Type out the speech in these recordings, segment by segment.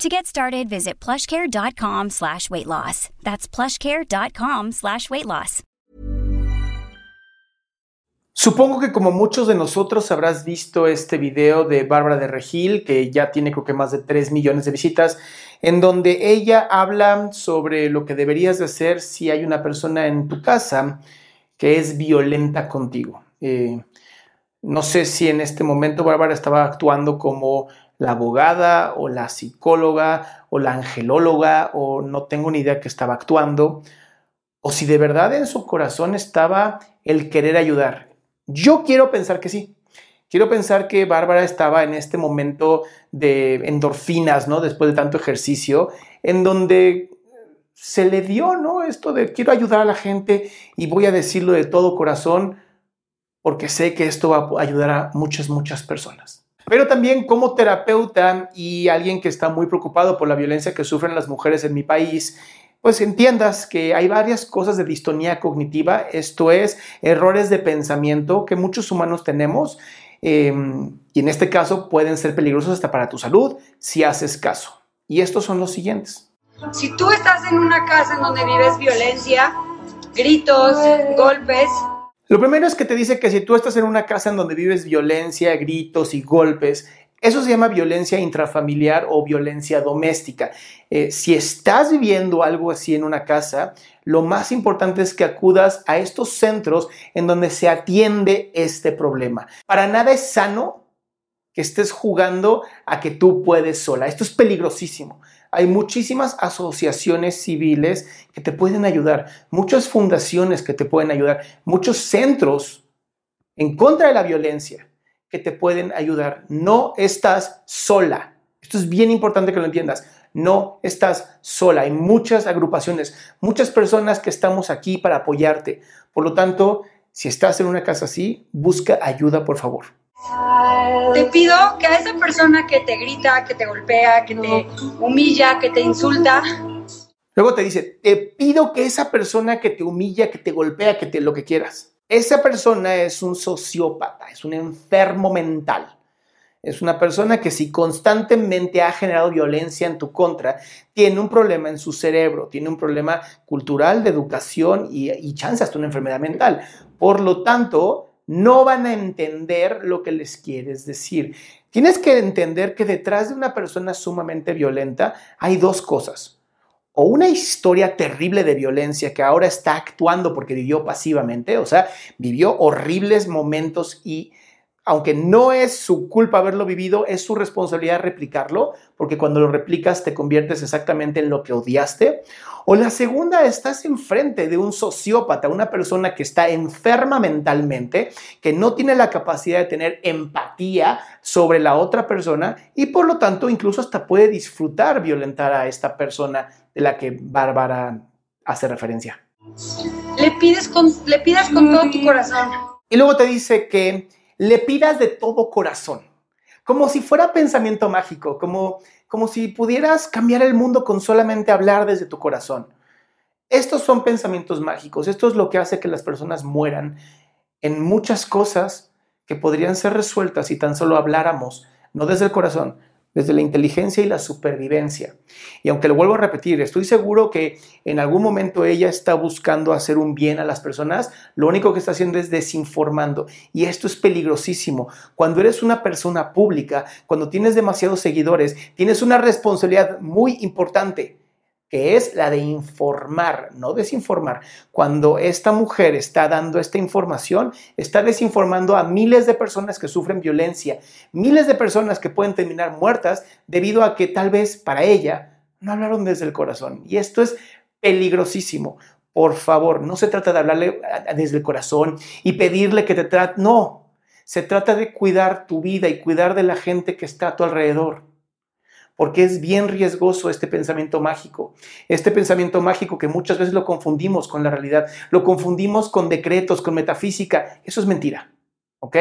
To get started, visit plushcare.com slash weight loss. That's plushcare.com slash weight loss. Supongo que como muchos de nosotros habrás visto este video de Bárbara de Regil, que ya tiene creo que más de 3 millones de visitas, en donde ella habla sobre lo que deberías de hacer si hay una persona en tu casa que es violenta contigo. Eh, no sé si en este momento Bárbara estaba actuando como la abogada o la psicóloga o la angelóloga o no tengo ni idea que estaba actuando o si de verdad en su corazón estaba el querer ayudar. Yo quiero pensar que sí. Quiero pensar que Bárbara estaba en este momento de endorfinas, ¿no? Después de tanto ejercicio, en donde se le dio, ¿no? Esto de quiero ayudar a la gente y voy a decirlo de todo corazón porque sé que esto va a ayudar a muchas, muchas personas pero también como terapeuta y alguien que está muy preocupado por la violencia que sufren las mujeres en mi país, pues entiendas que hay varias cosas de distonía cognitiva, esto es, errores de pensamiento que muchos humanos tenemos em, y en este caso pueden ser peligrosos hasta para tu salud si haces caso. Y estos son los siguientes. Si tú estás en una casa en donde vives violencia, gritos, golpes, lo primero es que te dice que si tú estás en una casa en donde vives violencia, gritos y golpes, eso se llama violencia intrafamiliar o violencia doméstica. Eh, si estás viviendo algo así en una casa, lo más importante es que acudas a estos centros en donde se atiende este problema. Para nada es sano que estés jugando a que tú puedes sola. Esto es peligrosísimo. Hay muchísimas asociaciones civiles que te pueden ayudar, muchas fundaciones que te pueden ayudar, muchos centros en contra de la violencia que te pueden ayudar. No estás sola. Esto es bien importante que lo entiendas. No estás sola. Hay muchas agrupaciones, muchas personas que estamos aquí para apoyarte. Por lo tanto, si estás en una casa así, busca ayuda, por favor. Te pido que a esa persona que te grita, que te golpea, que te humilla, que te insulta. Luego te dice, te pido que esa persona que te humilla, que te golpea, que te lo que quieras. Esa persona es un sociópata, es un enfermo mental. Es una persona que si constantemente ha generado violencia en tu contra, tiene un problema en su cerebro, tiene un problema cultural, de educación y, y chance una enfermedad mental. Por lo tanto, no van a entender lo que les quieres decir. Tienes que entender que detrás de una persona sumamente violenta hay dos cosas. O una historia terrible de violencia que ahora está actuando porque vivió pasivamente, o sea, vivió horribles momentos y aunque no es su culpa haberlo vivido, es su responsabilidad replicarlo, porque cuando lo replicas te conviertes exactamente en lo que odiaste. O la segunda, estás enfrente de un sociópata, una persona que está enferma mentalmente, que no tiene la capacidad de tener empatía sobre la otra persona y por lo tanto incluso hasta puede disfrutar violentar a esta persona de la que Bárbara hace referencia. Le pides con, le pidas con todo tu corazón. Y luego te dice que le pidas de todo corazón, como si fuera pensamiento mágico, como, como si pudieras cambiar el mundo con solamente hablar desde tu corazón. Estos son pensamientos mágicos, esto es lo que hace que las personas mueran en muchas cosas que podrían ser resueltas si tan solo habláramos, no desde el corazón, desde la inteligencia y la supervivencia. Y aunque lo vuelvo a repetir, estoy seguro que en algún momento ella está buscando hacer un bien a las personas, lo único que está haciendo es desinformando. Y esto es peligrosísimo. Cuando eres una persona pública, cuando tienes demasiados seguidores, tienes una responsabilidad muy importante que es la de informar, no desinformar. Cuando esta mujer está dando esta información, está desinformando a miles de personas que sufren violencia, miles de personas que pueden terminar muertas debido a que tal vez para ella no hablaron desde el corazón. Y esto es peligrosísimo. Por favor, no se trata de hablarle desde el corazón y pedirle que te trate, no, se trata de cuidar tu vida y cuidar de la gente que está a tu alrededor porque es bien riesgoso este pensamiento mágico. Este pensamiento mágico que muchas veces lo confundimos con la realidad, lo confundimos con decretos, con metafísica. Eso es mentira, ¿ok?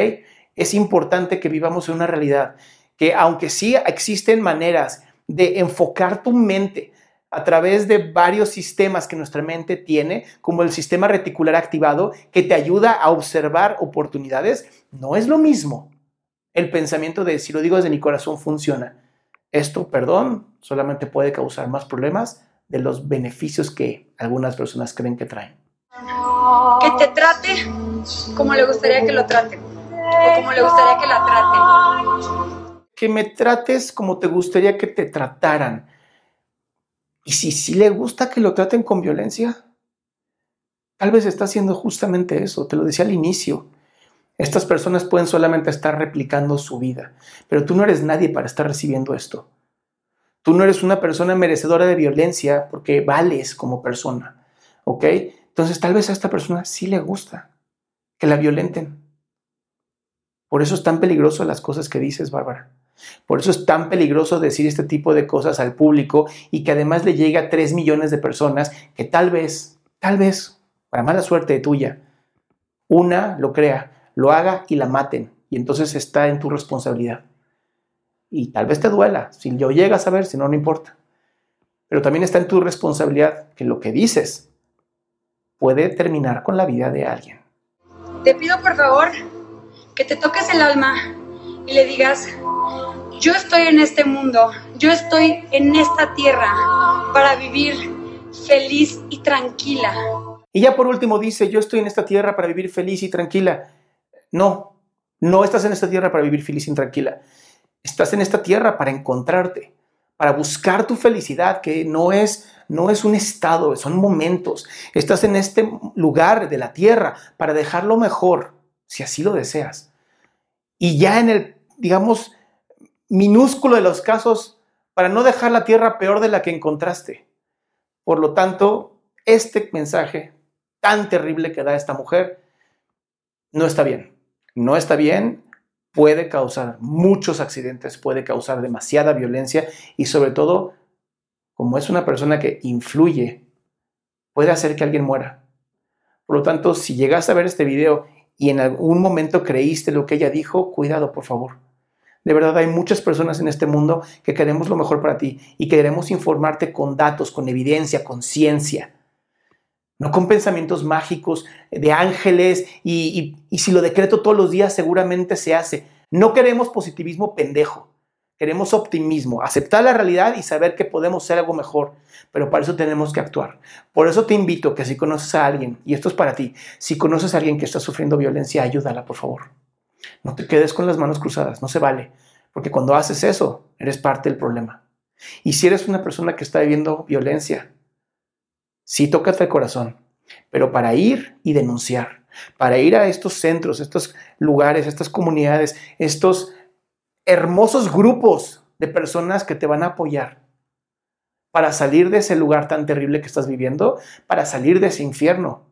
Es importante que vivamos en una realidad que aunque sí existen maneras de enfocar tu mente a través de varios sistemas que nuestra mente tiene, como el sistema reticular activado, que te ayuda a observar oportunidades, no es lo mismo. El pensamiento de si lo digo desde mi corazón funciona esto, perdón, solamente puede causar más problemas de los beneficios que algunas personas creen que traen. Que te trate como le gustaría que lo traten o como le gustaría que la traten. Que me trates como te gustaría que te trataran. Y si sí le gusta que lo traten con violencia, tal vez está haciendo justamente eso, te lo decía al inicio. Estas personas pueden solamente estar replicando su vida, pero tú no eres nadie para estar recibiendo esto. Tú no eres una persona merecedora de violencia porque vales como persona, ¿ok? Entonces tal vez a esta persona sí le gusta que la violenten. Por eso es tan peligroso las cosas que dices, Bárbara. Por eso es tan peligroso decir este tipo de cosas al público y que además le llegue a 3 millones de personas que tal vez, tal vez, para mala suerte tuya, una lo crea, lo haga y la maten. Y entonces está en tu responsabilidad. Y tal vez te duela, si yo llegas a ver, si no, no importa. Pero también está en tu responsabilidad que lo que dices puede terminar con la vida de alguien. Te pido por favor que te toques el alma y le digas, yo estoy en este mundo, yo estoy en esta tierra para vivir feliz y tranquila. Y ya por último dice, yo estoy en esta tierra para vivir feliz y tranquila. No, no estás en esta tierra para vivir feliz y tranquila. Estás en esta tierra para encontrarte, para buscar tu felicidad, que no es, no es un estado, son momentos. Estás en este lugar de la tierra para dejarlo mejor, si así lo deseas. Y ya en el, digamos, minúsculo de los casos, para no dejar la tierra peor de la que encontraste. Por lo tanto, este mensaje tan terrible que da esta mujer no está bien no está bien, puede causar muchos accidentes, puede causar demasiada violencia y sobre todo, como es una persona que influye, puede hacer que alguien muera. Por lo tanto, si llegas a ver este video y en algún momento creíste lo que ella dijo, cuidado, por favor. De verdad, hay muchas personas en este mundo que queremos lo mejor para ti y queremos informarte con datos, con evidencia, con ciencia no con pensamientos mágicos de ángeles y, si lo decreto todos los días seguramente se hace. No queremos positivismo pendejo, queremos optimismo, aceptar la realidad y saber que podemos ser algo mejor, pero para eso tenemos que actuar. Por eso te invito que si conoces a alguien, y esto es para ti, si conoces a alguien que está sufriendo violencia, ayúdala, por favor. No te quedes con las manos cruzadas, no se vale, porque cuando haces eso, eres parte del problema. Y si eres una persona que está viviendo violencia, sí tócate el corazón, pero para ir y denunciar, para ir a estos centros, estos lugares, estas comunidades, estos hermosos grupos de personas que te van a apoyar para salir de ese lugar tan terrible que estás viviendo, para salir de ese infierno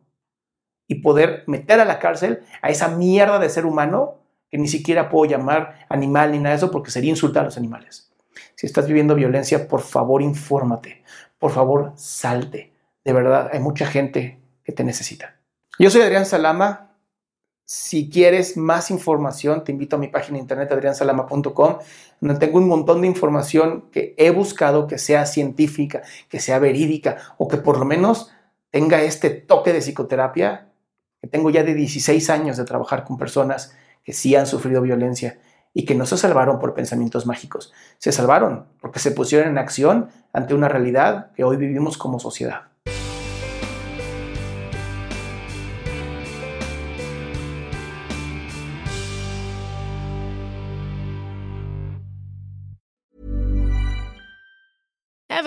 y poder meter a la cárcel a esa mierda de ser humano que ni siquiera puedo llamar animal ni nada de eso porque sería insultar a los animales. Si estás viviendo violencia, por favor, infórmate. Por favor, salte de verdad, hay mucha gente que te necesita. Yo soy Adrián Salama. Si quieres más información, te invito a mi página de internet adriansalama.com, donde tengo un montón de información que he buscado que sea científica, que sea verídica o que por lo menos tenga este toque de psicoterapia, que tengo ya de 16 años de trabajar con personas que sí han sufrido violencia y que no se salvaron por pensamientos mágicos, se salvaron porque se pusieron en acción ante una realidad que hoy vivimos como sociedad.